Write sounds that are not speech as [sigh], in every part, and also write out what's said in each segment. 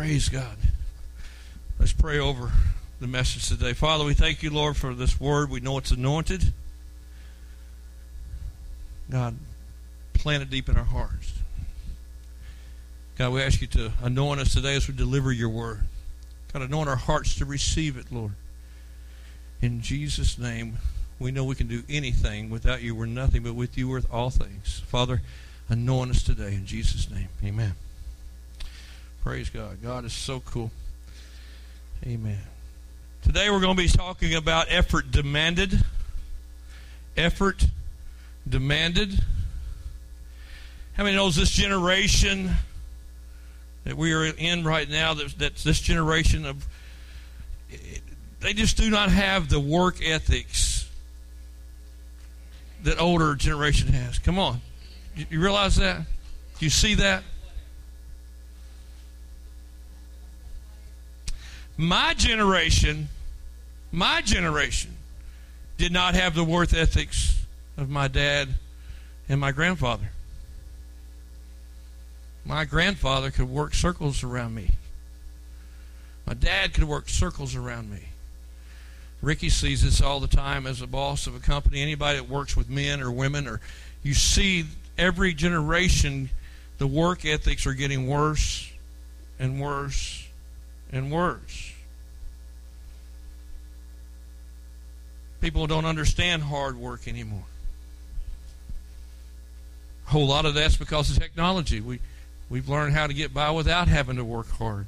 Praise God. Let's pray over the message today. Father, we thank you, Lord, for this word. We know it's anointed. God, plant it deep in our hearts. God, we ask you to anoint us today as we deliver your word. God, anoint our hearts to receive it, Lord. In Jesus' name, we know we can do anything. Without you, we're nothing, but with you, we're all things. Father, anoint us today in Jesus' name. Amen. Praise God. God is so cool. Amen. Today we're going to be talking about effort demanded. Effort demanded. How many knows this generation that we are in right now, that, that's this generation of, they just do not have the work ethics that older generation has. Come on. You realize that? Do you see that? My generation, my generation, did not have the worth ethics of my dad and my grandfather. My grandfather could work circles around me. My dad could work circles around me. Ricky sees this all the time as a boss of a company. Anybody that works with men or women, or you see every generation, the work ethics are getting worse and worse and worse. People don't understand hard work anymore. A whole lot of that's because of technology. We, we've learned how to get by without having to work hard.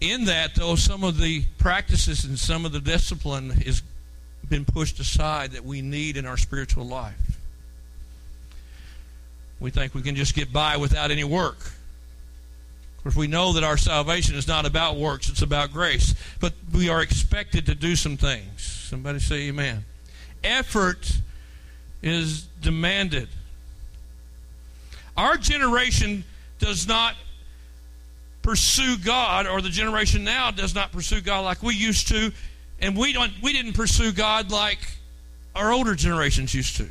In that, though, some of the practices and some of the discipline has been pushed aside that we need in our spiritual life. We think we can just get by without any work. Course, we know that our salvation is not about works, it's about grace. But we are expected to do some things. Somebody say amen. Effort is demanded. Our generation does not pursue God, or the generation now does not pursue God like we used to, and we don't we didn't pursue God like our older generations used to.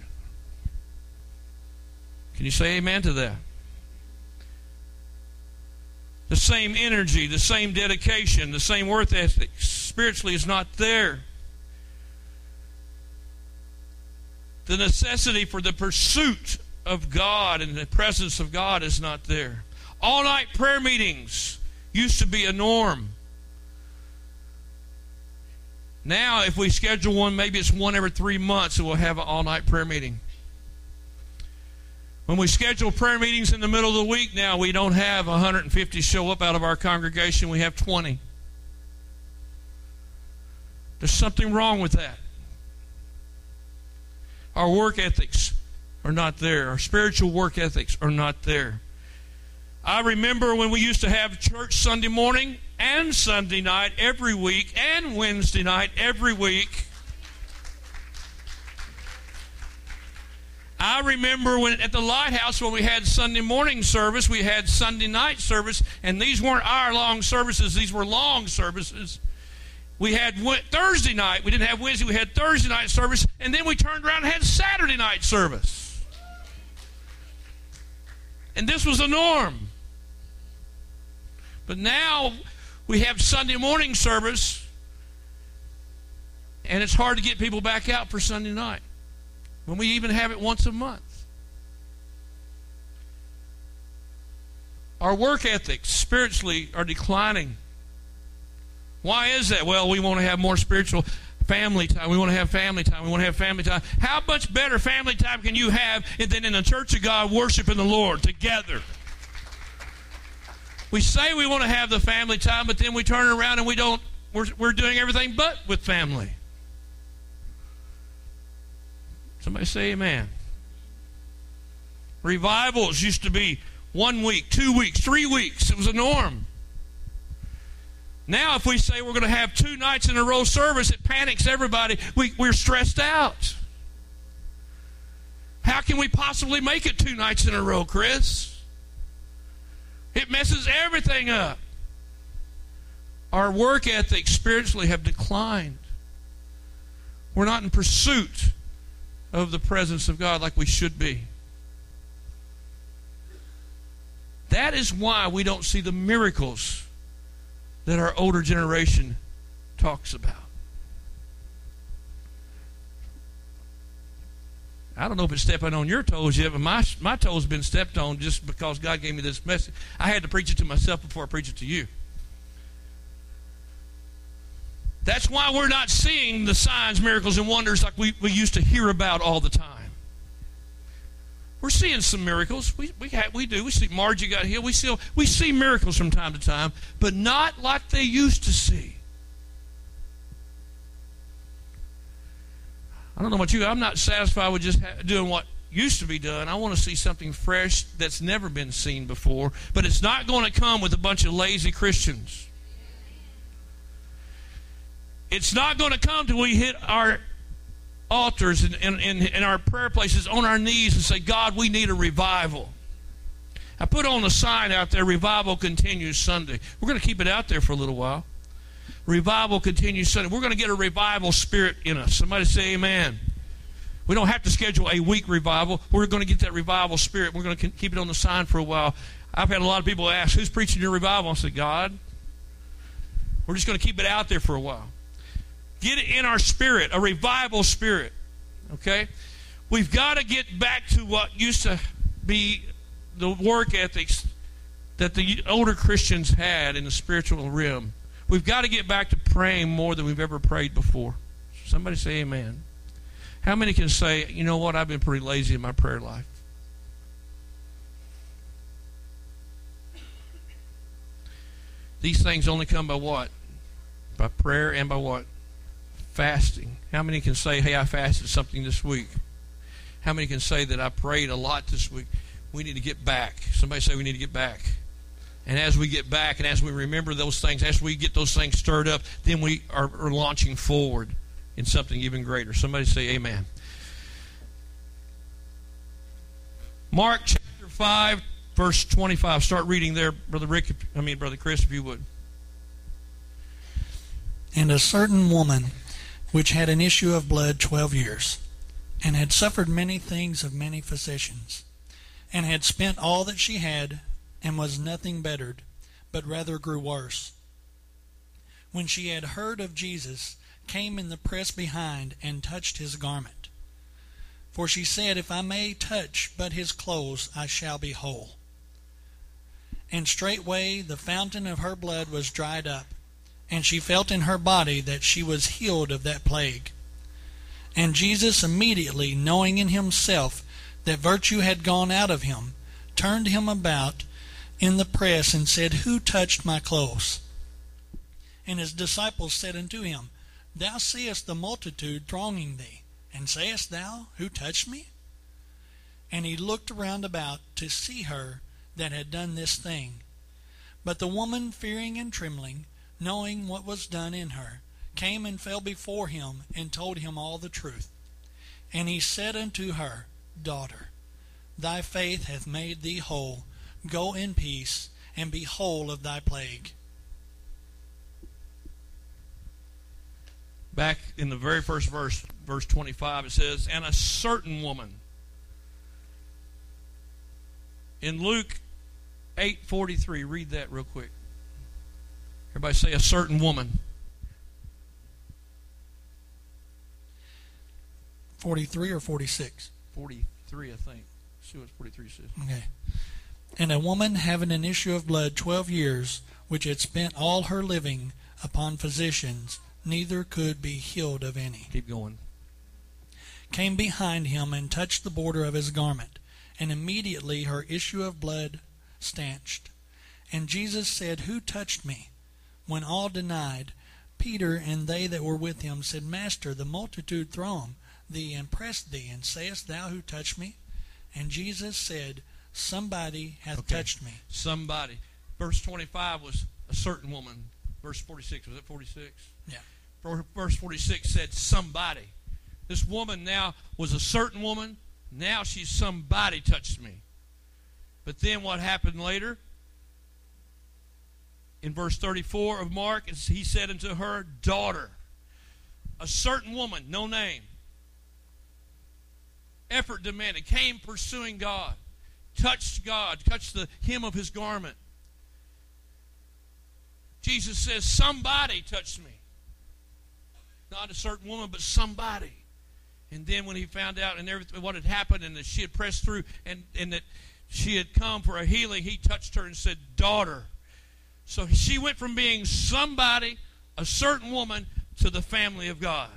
Can you say amen to that? The same energy, the same dedication, the same worth ethic spiritually is not there. The necessity for the pursuit of God and the presence of God is not there. All night prayer meetings used to be a norm. Now, if we schedule one, maybe it's one every three months, and we'll have an all night prayer meeting. When we schedule prayer meetings in the middle of the week now, we don't have 150 show up out of our congregation, we have 20. There's something wrong with that. Our work ethics are not there. Our spiritual work ethics are not there. I remember when we used to have church Sunday morning and Sunday night every week and Wednesday night every week. I remember when at the lighthouse when we had Sunday morning service, we had Sunday night service, and these weren't hour long services, these were long services. We had Thursday night, we didn't have Wednesday, we had Thursday night service, and then we turned around and had Saturday night service. And this was the norm. But now we have Sunday morning service, and it's hard to get people back out for Sunday night when we even have it once a month. Our work ethics spiritually are declining. Why is that? Well, we want to have more spiritual family time. We want to have family time. We want to have family time. How much better family time can you have than in the church of God worshiping the Lord together? We say we want to have the family time, but then we turn around and we don't, we're, we're doing everything but with family. Somebody say amen. Revivals used to be one week, two weeks, three weeks. It was a norm. Now, if we say we're going to have two nights in a row service, it panics everybody. We, we're stressed out. How can we possibly make it two nights in a row, Chris? It messes everything up. Our work ethic spiritually have declined. We're not in pursuit of the presence of God like we should be. That is why we don't see the miracles that our older generation talks about. I don't know if it's stepping on your toes yet, but my, my toes have been stepped on just because God gave me this message. I had to preach it to myself before I preach it to you. That's why we're not seeing the signs, miracles, and wonders like we, we used to hear about all the time. We're seeing some miracles. We, we, we do. We see Margie got healed. We see, we see miracles from time to time, but not like they used to see. I don't know about you. I'm not satisfied with just doing what used to be done. I want to see something fresh that's never been seen before, but it's not going to come with a bunch of lazy Christians. It's not going to come till we hit our altars and in, our prayer places on our knees and say, God, we need a revival. I put on a sign out there, Revival Continues Sunday. We're going to keep it out there for a little while. Revival continues Sunday. We're going to get a revival spirit in us. Somebody say amen. We don't have to schedule a week revival. We're going to get that revival spirit. We're going to keep it on the sign for a while. I've had a lot of people ask, who's preaching your revival? I said, God. We're just going to keep it out there for a while. Get it in our spirit, a revival spirit. Okay? We've got to get back to what used to be the work ethics that the older Christians had in the spiritual realm. We've got to get back to praying more than we've ever prayed before. Somebody say amen. How many can say, you know what, I've been pretty lazy in my prayer life? These things only come by what? By prayer and by what? Fasting. How many can say, hey, I fasted something this week? How many can say that I prayed a lot this week? We need to get back. Somebody say we need to get back. And as we get back and as we remember those things, as we get those things stirred up, then we are, are launching forward in something even greater. Somebody say amen. Mark chapter 5, verse 25. Start reading there, Brother Rick. I mean, Brother Chris, if you would. And a certain woman which had an issue of blood twelve years, and had suffered many things of many physicians, and had spent all that she had, and was nothing bettered, but rather grew worse. When she had heard of Jesus, came in the press behind, and touched his garment. For she said, If I may touch but his clothes, I shall be whole. And straightway the fountain of her blood was dried up and she felt in her body that she was healed of that plague. And Jesus, immediately knowing in himself that virtue had gone out of him, turned him about in the press and said, Who touched my clothes? And his disciples said unto him, Thou seest the multitude thronging thee, and sayest thou, Who touched me? And he looked around about to see her that had done this thing. But the woman, fearing and trembling, knowing what was done in her, came and fell before him and told him all the truth. And he said unto her, Daughter, thy faith hath made thee whole. Go in peace and be whole of thy plague. Back in the very first verse, verse 25, it says, And a certain woman. In Luke 8:43, read that real quick. Everybody say a certain woman. 43 or 46? 43, I think. see what 43 says. Okay. And a woman having an issue of blood 12 years, which had spent all her living upon physicians, neither could be healed of any. Keep going. Came behind him and touched the border of his garment, and immediately her issue of blood stanched. And Jesus said, Who touched me? When all denied, Peter and they that were with him said, Master, the multitude throng thee and press thee, and sayest thou who touched me? And Jesus said, Somebody hath okay. touched me. Somebody. Verse 25 was a certain woman. Verse 46, was it 46? Yeah. Verse 46 said, Somebody. This woman now was a certain woman. Now she's somebody touched me. But then what happened later? In verse 34 of Mark, he said unto her, Daughter, a certain woman, no name, effort demanded, came pursuing God, touched God, touched the hem of his garment. Jesus says, Somebody touched me. Not a certain woman, but somebody. And then when he found out and everything what had happened and that she had pressed through and, and that she had come for a healing, he touched her and said, Daughter. So she went from being somebody, a certain woman, to the family of God.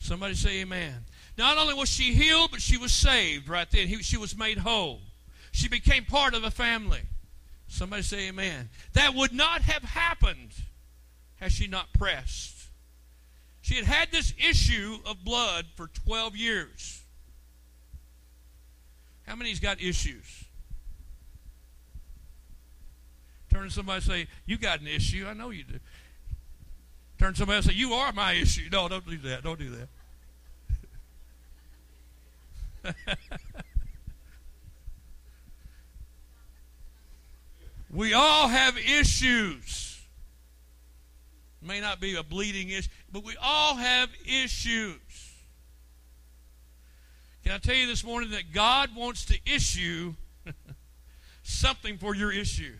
Somebody say amen. Not only was she healed, but she was saved right then. He, she was made whole. She became part of a family. Somebody say amen. That would not have happened had she not pressed. She had had this issue of blood for 12 years. How many's got issues? Turn to somebody and say, You got an issue. I know you do. Turn to somebody and say, You are my issue. No, don't do that. Don't do that. [laughs] we all have issues. may not be a bleeding issue, but we all have issues. Can I tell you this morning that God wants to issue [laughs] something for your issue?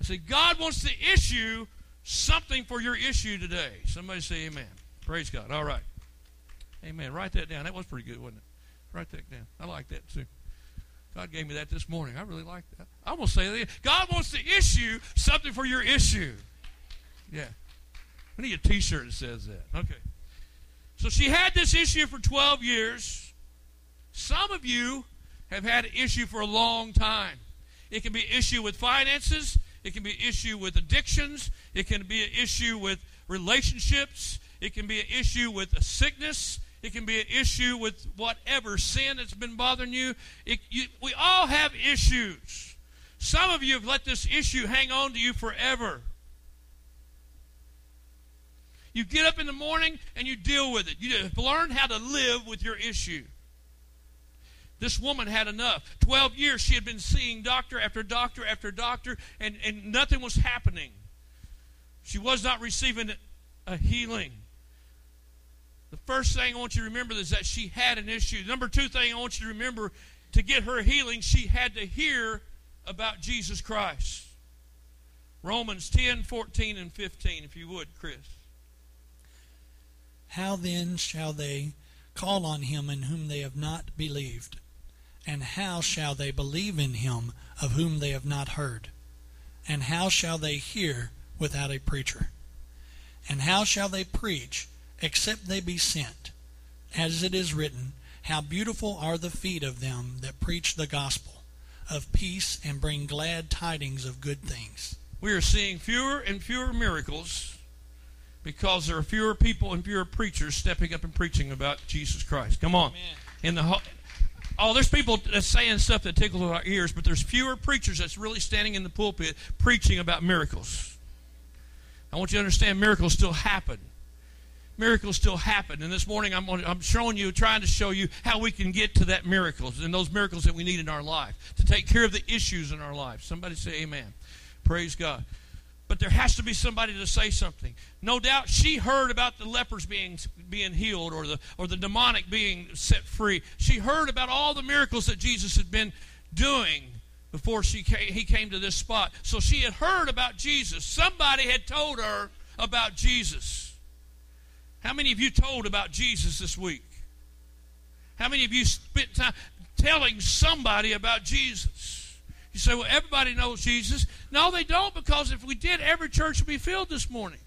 I said, God wants to issue something for your issue today. Somebody say amen. Praise God. All right. Amen. Write that down. That was pretty good, wasn't it? Write that down. I like that too. God gave me that this morning. I really like that. Going to say that. God wants to issue something for your issue. Yeah. I need a t shirt that says that. Okay. So she had this issue for 12 years. Some of you have had an issue for a long time. It can be issue with finances, it can be an issue with addictions, it can be an issue with relationships, it can be an issue with a sickness, it can be an issue with whatever sin that's been bothering you. It, you. We all have issues. Some of you have let this issue hang on to you forever. You get up in the morning and you deal with it. You have learned how to live with your issue. This woman had enough. 12 years she had been seeing doctor after doctor after doctor, and, and nothing was happening. She was not receiving a healing. The first thing I want you to remember is that she had an issue. Number two thing I want you to remember to get her healing, she had to hear about Jesus Christ. Romans 10, 14, and 15, if you would, Chris. How then shall they call on him in whom they have not believed? And how shall they believe in him of whom they have not heard? And how shall they hear without a preacher? And how shall they preach except they be sent? As it is written, How beautiful are the feet of them that preach the gospel of peace and bring glad tidings of good things. We are seeing fewer and fewer miracles because there are fewer people and fewer preachers stepping up and preaching about Jesus Christ. Come on. Amen. In the oh, there's people saying stuff that tickles our ears, but there's fewer preachers that's really standing in the pulpit preaching about miracles. I want you to understand miracles still happen. Miracles still happen. And this morning I'm, I'm showing you, trying to show you how we can get to that miracles and those miracles that we need in our life to take care of the issues in our life. Somebody say amen. Praise God but there has to be somebody to say something. No doubt she heard about the lepers being being healed or the or the demonic being set free. She heard about all the miracles that Jesus had been doing before she came, he came to this spot. So she had heard about Jesus. Somebody had told her about Jesus. How many of you told about Jesus this week? How many of you spent time telling somebody about Jesus? You say, well, everybody knows Jesus. No, they don't, because if we did, every church would be filled this morning.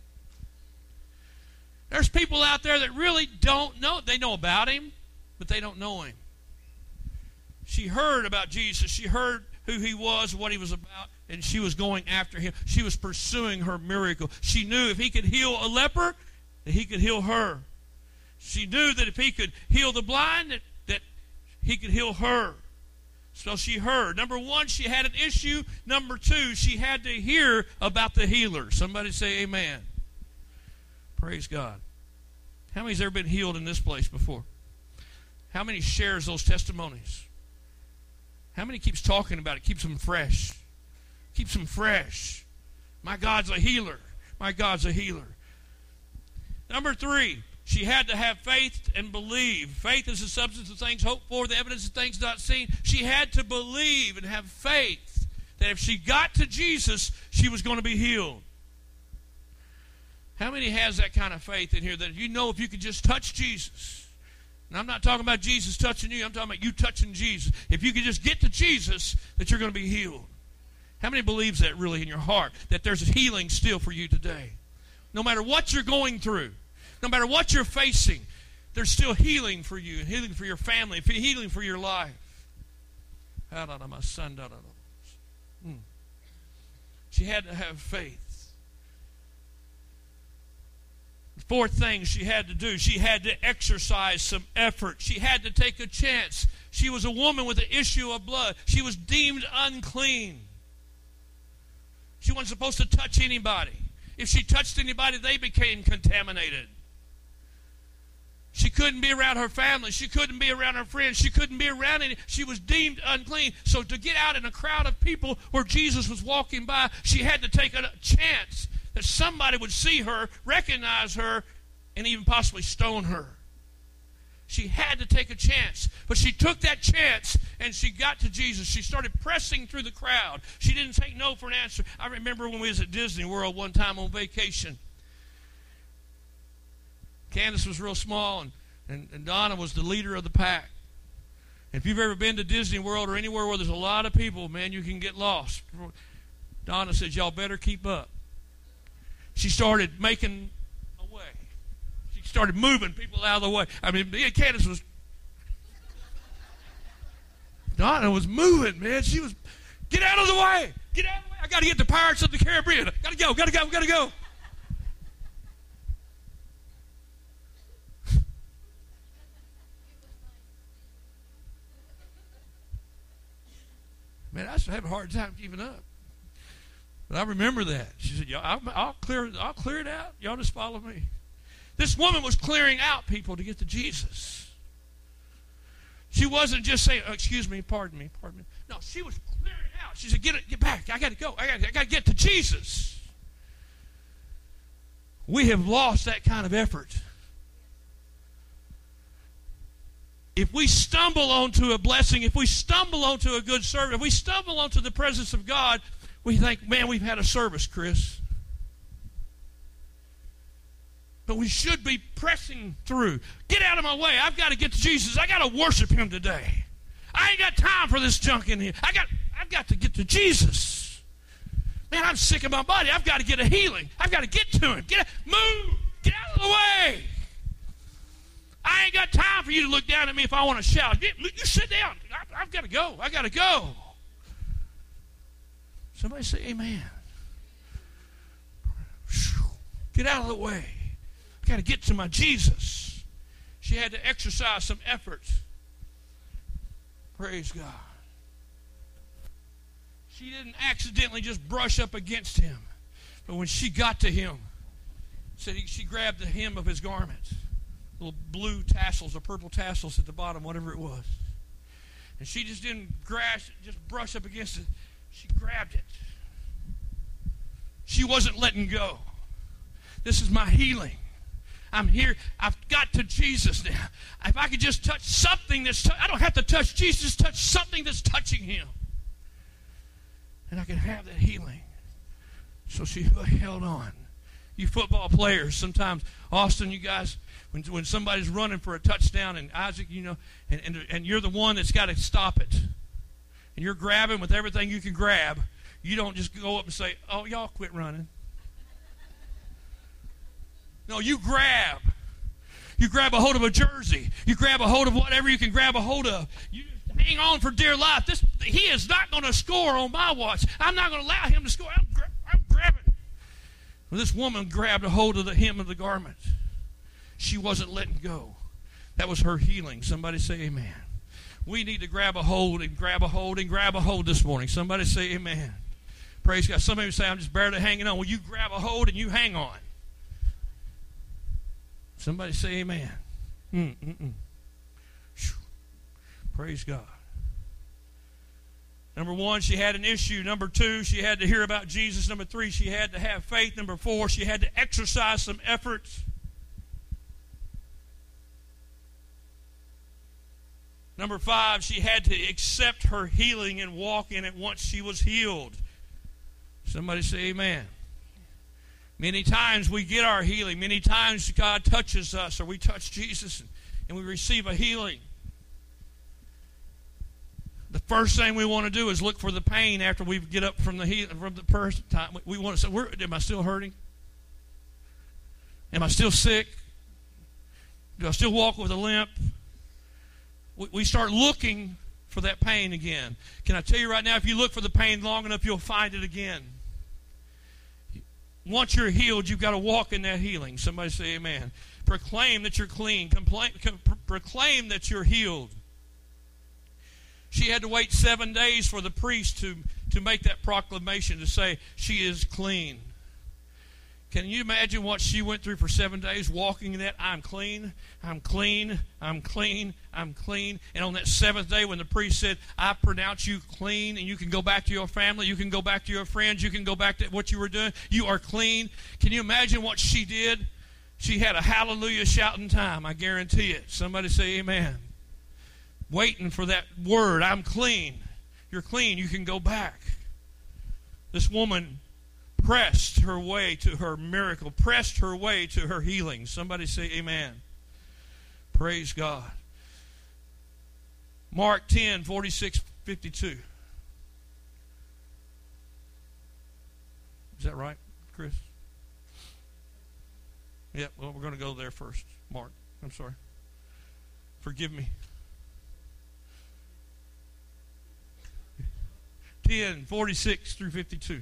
There's people out there that really don't know. They know about him, but they don't know him. She heard about Jesus. She heard who he was, what he was about, and she was going after him. She was pursuing her miracle. She knew if he could heal a leper, that he could heal her. She knew that if he could heal the blind, that, that he could heal her. So she heard. Number one, she had an issue. Number two, she had to hear about the healer. Somebody say amen. Praise God. How many's ever been healed in this place before? How many shares those testimonies? How many keeps talking about it? Keeps them fresh. Keeps them fresh. My God's a healer. My God's a healer. Number three, She had to have faith and believe. Faith is the substance of things hoped for, the evidence of things not seen. She had to believe and have faith that if she got to Jesus, she was going to be healed. How many has that kind of faith in here that you know if you could just touch Jesus? And I'm not talking about Jesus touching you, I'm talking about you touching Jesus. If you could just get to Jesus, that you're going to be healed. How many believes that really in your heart? That there's healing still for you today. No matter what you're going through, no matter what you're facing, there's still healing for you, and healing for your family, healing for your life. Hmm. She had to have faith. The fourth thing she had to do, she had to exercise some effort. She had to take a chance. She was a woman with an issue of blood. She was deemed unclean. She wasn't supposed to touch anybody. If she touched anybody, they became contaminated. She couldn't be around her family. She couldn't be around her friends. She couldn't be around any. She was deemed unclean. So to get out in a crowd of people where Jesus was walking by, she had to take a chance that somebody would see her, recognize her, and even possibly stone her. She had to take a chance. But she took that chance and she got to Jesus. She started pressing through the crowd. She didn't take no for an answer. I remember when we was at Disney World one time on vacation Candace was real small, and, and, and Donna was the leader of the pack. If you've ever been to Disney World or anywhere where there's a lot of people, man, you can get lost. Donna says, Y'all better keep up. She started making a way. She started moving people out of the way. I mean, Candace was. Donna was moving, man. She was. Get out of the way! Get out of the way! I got to get the Pirates of the Caribbean. Got to go, got to go, got to go. Man, I to have a hard time keeping up. But I remember that. She said, I'll, I'll, clear, I'll clear it out. Y'all just follow me. This woman was clearing out people to get to Jesus. She wasn't just saying, oh, excuse me, pardon me, pardon me. No, she was clearing out. She said, get it, get back. I got to go. I got I to get to Jesus. We have lost that kind of effort. If we stumble onto a blessing, if we stumble onto a good service, if we stumble onto the presence of God, we think, man, we've had a service, Chris. But we should be pressing through. Get out of my way. I've got to get to Jesus. I got to worship him today. I ain't got time for this junk in here. I got I've got to get to Jesus. Man, I'm sick of my body. I've got to get a healing. I've got to get to him. Get move. Get out of the way. I ain't got time for you to look down at me if I want to shout. You, you sit down. I, have got to go. I got to go. Somebody say amen. Get out of the way. I got to get to my Jesus. She had to exercise some effort. Praise God. She didn't accidentally just brush up against him. But when she got to him, said he, she grabbed the hem of his garment blue tassels or purple tassels at the bottom, whatever it was. And she just didn't grass, just brush up against it. She grabbed it. She wasn't letting go. This is my healing. I'm here. I've got to Jesus now. If I could just touch something that's, I don't have to touch Jesus, touch something that's touching him. And I can have that healing. So she held on. You football players, sometimes, Austin, you guys, when, when somebody's running for a touchdown and Isaac, you know, and, and, and you're the one that's got to stop it, and you're grabbing with everything you can grab, you don't just go up and say, oh, y'all quit running. No, you grab. You grab a hold of a jersey. You grab a hold of whatever you can grab a hold of. You hang on for dear life. This he is not going to score on my watch. I'm not going to allow him to score. I'm, gra- I'm grabbing. Well, this woman grabbed a hold of the hem of the garment. She wasn't letting go. That was her healing. Somebody say amen. We need to grab a hold and grab a hold and grab a hold this morning. Somebody say amen. Praise God. Some of you say, I'm just barely hanging on. Well, you grab a hold and you hang on. Somebody say amen. Mm-mm-mm. Praise God. Number one, she had an issue. Number two, she had to hear about Jesus. Number three, she had to have faith. Number four, she had to exercise some efforts. Number five, she had to accept her healing and walk in it once she was healed. Somebody say amen. Many times we get our healing. Many times God touches us or we touch Jesus and, and we receive a healing. The first thing we want to do is look for the pain after we get up from the heal, from the first time. We want to say, "Am I still hurting? Am I still sick? Do I still walk with a limp?" We, start looking for that pain again. Can I tell you right now, if you look for the pain long enough, you'll find it again. Once you're healed, you've got to walk in that healing. Somebody say amen. Proclaim that you're clean. Complain, com, proclaim that you're healed. She had to wait seven days for the priest to, to make that proclamation to say she is clean. Can you imagine what she went through for seven days walking in that? I'm clean, I'm clean, I'm clean, I'm clean. And on that seventh day, when the priest said, I pronounce you clean, and you can go back to your family, you can go back to your friends, you can go back to what you were doing, you are clean. Can you imagine what she did? She had a hallelujah shouting time, I guarantee it. Somebody say amen waiting for that word I'm clean. You're clean. You can go back. This woman pressed her way to her miracle, pressed her way to her healing. Somebody say amen. Praise God. Mark 10, 46, 52. Is that right, Chris? Yeah, well, we're going to go there first. Mark, I'm sorry. Forgive me. 10, 46 through 52.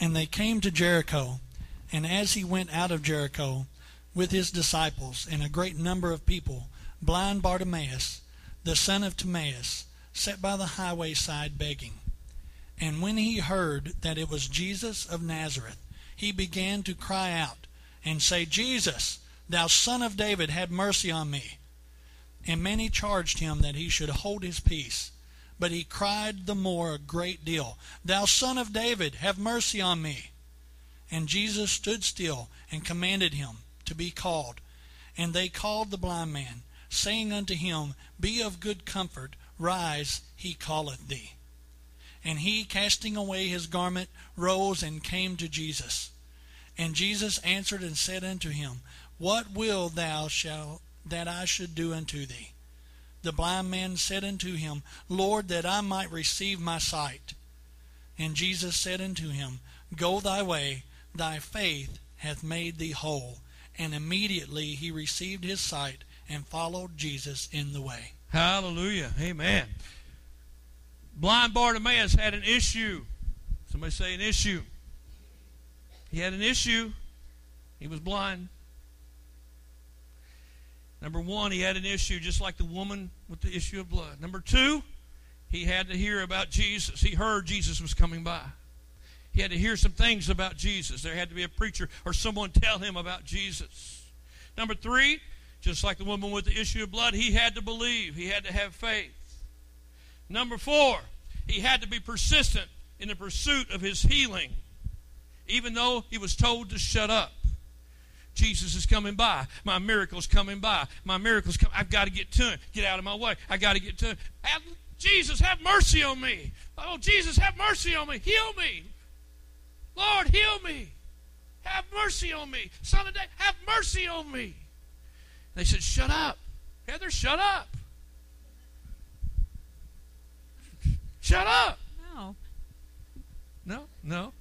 And they came to Jericho, and as he went out of Jericho with his disciples and a great number of people, blind Bartimaeus, the son of Timaeus, sat by the highway side begging. And when he heard that it was Jesus of Nazareth, he began to cry out and say, Jesus, thou son of David, have mercy on me. And many charged him that he should hold his peace. But he cried the more a great deal, Thou son of David, have mercy on me. And Jesus stood still and commanded him to be called. And they called the blind man, saying unto him, Be of good comfort, rise, he calleth thee. And he, casting away his garment, rose and came to Jesus. And Jesus answered and said unto him, What will thou shalt that I should do unto thee? The blind man said unto him, Lord, that I might receive my sight. And Jesus said unto him, Go thy way, thy faith hath made thee whole. And immediately he received his sight and followed Jesus in the way. Hallelujah. Amen. Blind Bartimaeus had an issue. Somebody say an issue. He had an issue. He was blind. Number one, he had an issue just like the woman with the issue of blood. Number two, he had to hear about Jesus. He heard Jesus was coming by. He had to hear some things about Jesus. There had to be a preacher or someone tell him about Jesus. Number three, just like the woman with the issue of blood, he had to believe. He had to have faith. Number four, he had to be persistent in the pursuit of his healing, even though he was told to shut up. Jesus is coming by. My miracle's coming by. My miracle's coming. I've got to get to him. Get out of my way. I got to get to him. Jesus, have mercy on me. Oh, Jesus, have mercy on me. Heal me. Lord, heal me. Have mercy on me. Son of David, have mercy on me. They said, Shut up. Heather, shut up. [laughs] Shut up. No. No, no.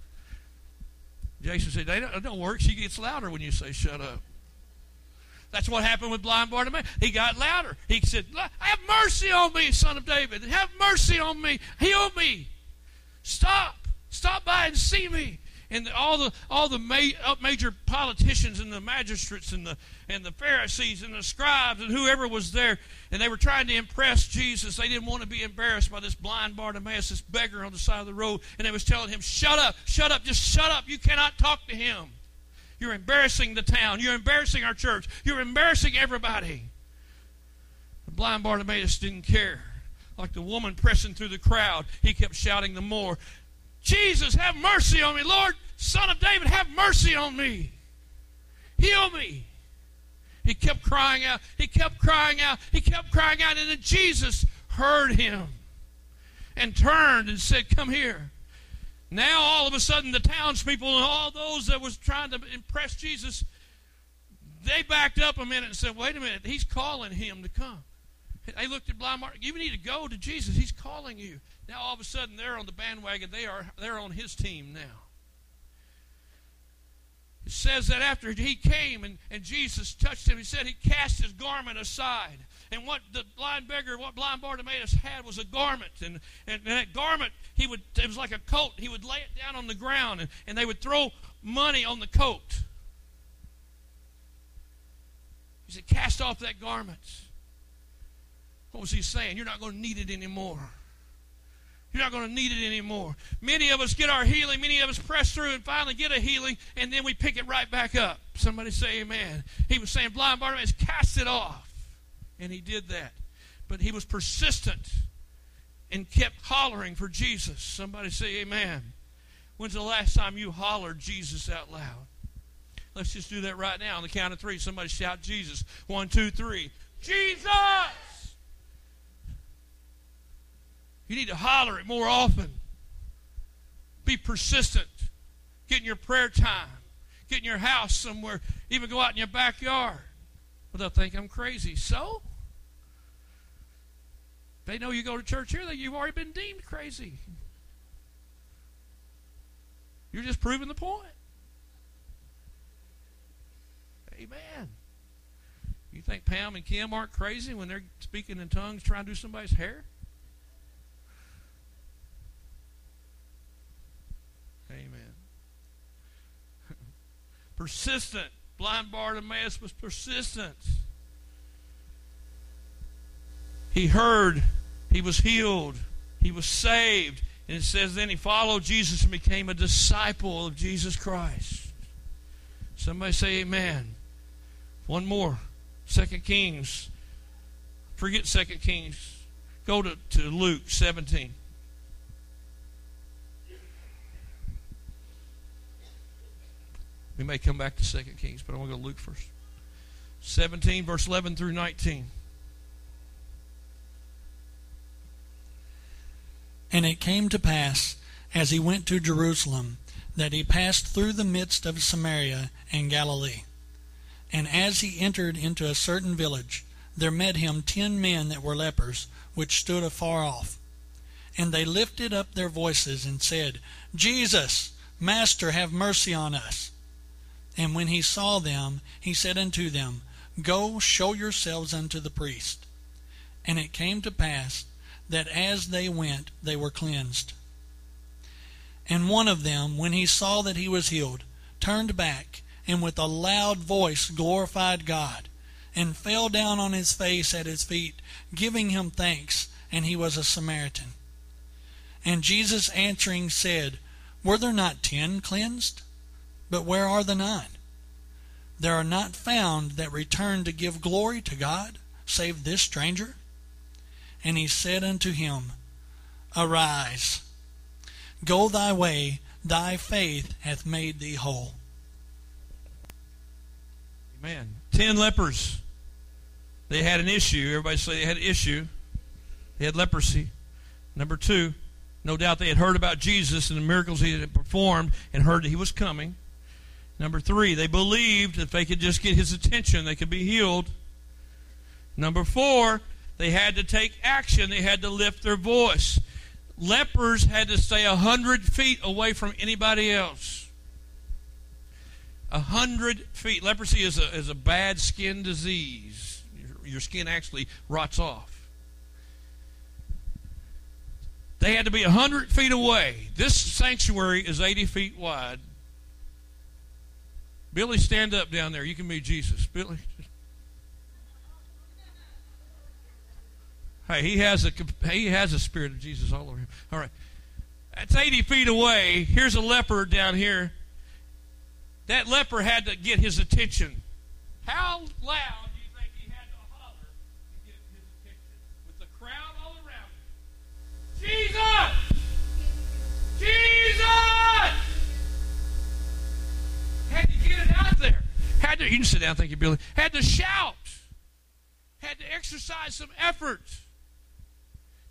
Jason said, they don't, don't work. She gets louder when you say shut up. That's what happened with blind Bartimaeus. He got louder. He said, Have mercy on me, son of David. Have mercy on me. Heal me. Stop. Stop by and see me and all the all the ma- major politicians and the magistrates and the and the Pharisees and the scribes and whoever was there, and they were trying to impress Jesus. They didn't want to be embarrassed by this blind Bartimaeus, this beggar on the side of the road, and they was telling him, "Shut up, shut up, just shut up. You cannot talk to him. You're embarrassing the town. You're embarrassing our church. You're embarrassing everybody." The blind Bartimaeus didn't care. Like the woman pressing through the crowd, he kept shouting the more, Jesus, have mercy on me. Lord, Son of David, have mercy on me. Heal me. He kept crying out. He kept crying out. He kept crying out. And then Jesus heard him and turned and said, Come here. Now all of a sudden the townspeople and all those that was trying to impress Jesus, they backed up a minute and said, Wait a minute, he's calling him to come. They looked at blind Mark. You need to go to Jesus. He's calling you. Now all of a sudden they're on the bandwagon. They are they're on his team now. It says that after he came and, and Jesus touched him, he said he cast his garment aside. And what the blind beggar, what blind Bartimaeus had was a garment. And, and, and that garment, he would it was like a coat. He would lay it down on the ground and, and they would throw money on the coat. He said, Cast off that garment. What was he saying? You're not going to need it anymore. You're not going to need it anymore. Many of us get our healing. Many of us press through and finally get a healing, and then we pick it right back up. Somebody say amen. He was saying, blind Bartimaeus, cast it off. And he did that. But he was persistent and kept hollering for Jesus. Somebody say amen. When's the last time you hollered Jesus out loud? Let's just do that right now. On the count of three, somebody shout Jesus. One, two, three. Jesus! You need to holler it more often. Be persistent. Get in your prayer time. Get in your house somewhere. Even go out in your backyard. Well, they'll think I'm crazy. So? They know you go to church here, that you've already been deemed crazy. You're just proving the point. Amen. You think Pam and Kim aren't crazy when they're speaking in tongues trying to do somebody's hair? Amen. [laughs] persistent. Blind Bartimaeus was persistent. He heard, he was healed, he was saved. And it says then he followed Jesus and became a disciple of Jesus Christ. Somebody say amen. One more. Second Kings. Forget Second Kings. Go to, to Luke 17. We may come back to Second Kings, but I want to go to Luke first. 17, verse 11 through 19. And it came to pass, as he went to Jerusalem, that he passed through the midst of Samaria and Galilee. And as he entered into a certain village, there met him ten men that were lepers, which stood afar off. And they lifted up their voices and said, Jesus, Master, have mercy on us. And when he saw them, he said unto them, Go show yourselves unto the priest. And it came to pass that as they went, they were cleansed. And one of them, when he saw that he was healed, turned back, and with a loud voice glorified God, and fell down on his face at his feet, giving him thanks, and he was a Samaritan. And Jesus answering said, Were there not ten cleansed? But where are the nine? There are not found that return to give glory to God, save this stranger? And he said unto him, Arise, go thy way, thy faith hath made thee whole. Amen. Ten lepers. They had an issue. Everybody say they had an issue. They had leprosy. Number two, no doubt they had heard about Jesus and the miracles he had performed and heard that he was coming. Number three, they believed if they could just get his attention, they could be healed. Number four, they had to take action. They had to lift their voice. Lepers had to stay a hundred feet away from anybody else. A hundred feet. Leprosy is a, is a bad skin disease. Your, your skin actually rots off. They had to be a hundred feet away. This sanctuary is 80 feet wide. Billy, stand up down there. You can be Jesus. Billy. Hey, he has a he has a spirit of Jesus all over him. All right, that's eighty feet away. Here's a leper down here. That leper had to get his attention. How loud do you think he had to holler to get his attention? With the crowd all around him. Jesus! Jesus! Had to get it out there. Had to. You can sit down. Thank you, Billy. Had to shout. Had to exercise some effort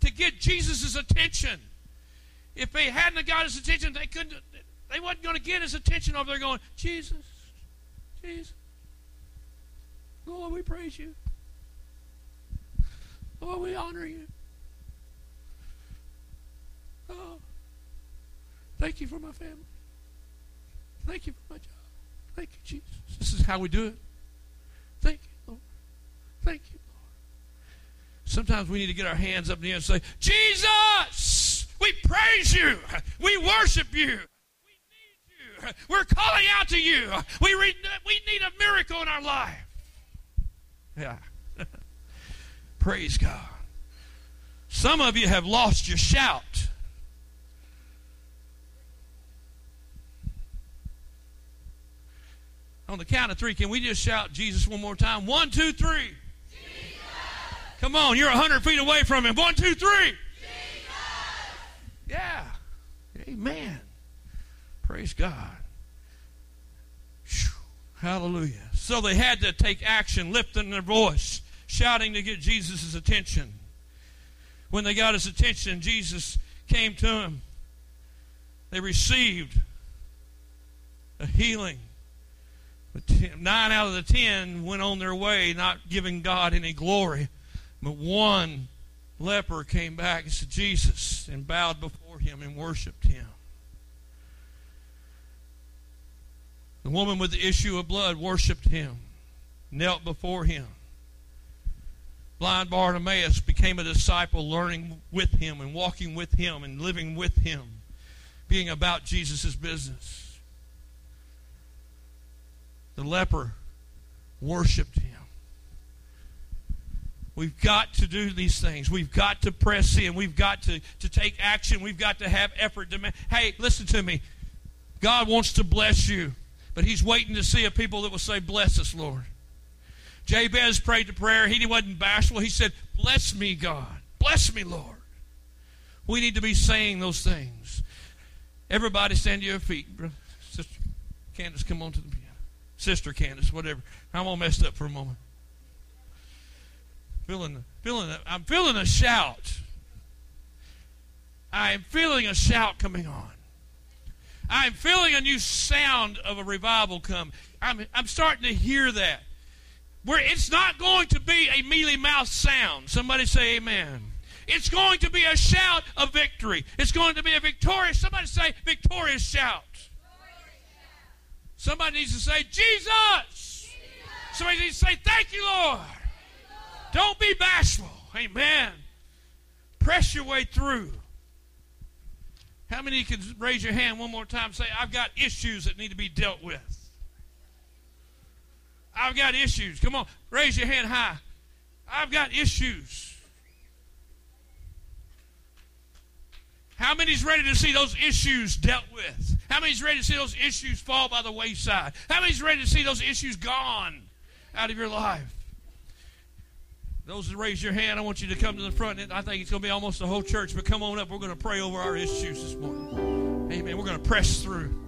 to get Jesus' attention. If they hadn't got his attention, they couldn't. They wasn't going to get his attention over there going, Jesus, Jesus. Lord, we praise you. Lord, we honor you. Oh, thank you for my family. Thank you for my job. Thank you, Jesus. This is how we do it. Thank you, Lord. Thank you, Lord. Sometimes we need to get our hands up in the air and say, Jesus, we praise you. We worship you. We need you. We're calling out to you. We, re- we need a miracle in our life. Yeah. [laughs] Praise God. Some of you have lost your shout. On the count of three, can we just shout Jesus one more time? One, two, three. Jesus. Come on, you're a hundred feet away from him. One, two, three. Jesus. Yeah. Amen. Praise God. Whew. Hallelujah. So they had to take action, lifting their voice, shouting to get Jesus' attention. When they got his attention, Jesus came to him. They received a healing. Nine out of the ten went on their way, not giving God any glory. But one leper came back and said, Jesus, and bowed before him and worshiped him. The woman with the issue of blood worshiped him, knelt before him. Blind Bartimaeus became a disciple, learning with him and walking with him and living with him, being about Jesus' business. The leper worshiped him. We've got to do these things. We've got to press in. We've got to, to take action. We've got to have effort. To hey, listen to me. God wants to bless you. But he's waiting to see a people that will say, Bless us, Lord. Jabez prayed the prayer. He wasn't bashful. He said, Bless me, God. Bless me, Lord. We need to be saying those things. Everybody stand to your feet. Sister Candace, come on to the piano. Sister Candace, whatever. I'm all messed up for a moment. Feeling, feeling, I'm feeling a shout. I am feeling a shout coming on. I'm feeling a new sound of a revival come. I'm, I'm starting to hear that. Where it's not going to be a mealy mouth sound. Somebody say amen. It's going to be a shout of victory. It's going to be a victorious, somebody say victorious shout. Somebody needs to say, Jesus. Jesus. Somebody needs to say, Thank you, Lord. Thank you, Lord. Don't be bashful. Amen. Press your way through. How many can raise your hand one more time say, I've got issues that need to be dealt with? I've got issues. Come on, raise your hand high. I've got issues. How many's ready to see those issues dealt with? How many's ready to see those issues fall by the wayside? How many's ready to see those issues gone out of your life? Those that raise your hand, I want you to come to the front. I think it's going to be almost the whole church, but come on up. We're going to pray over our issues this morning. Amen. We're going to press through.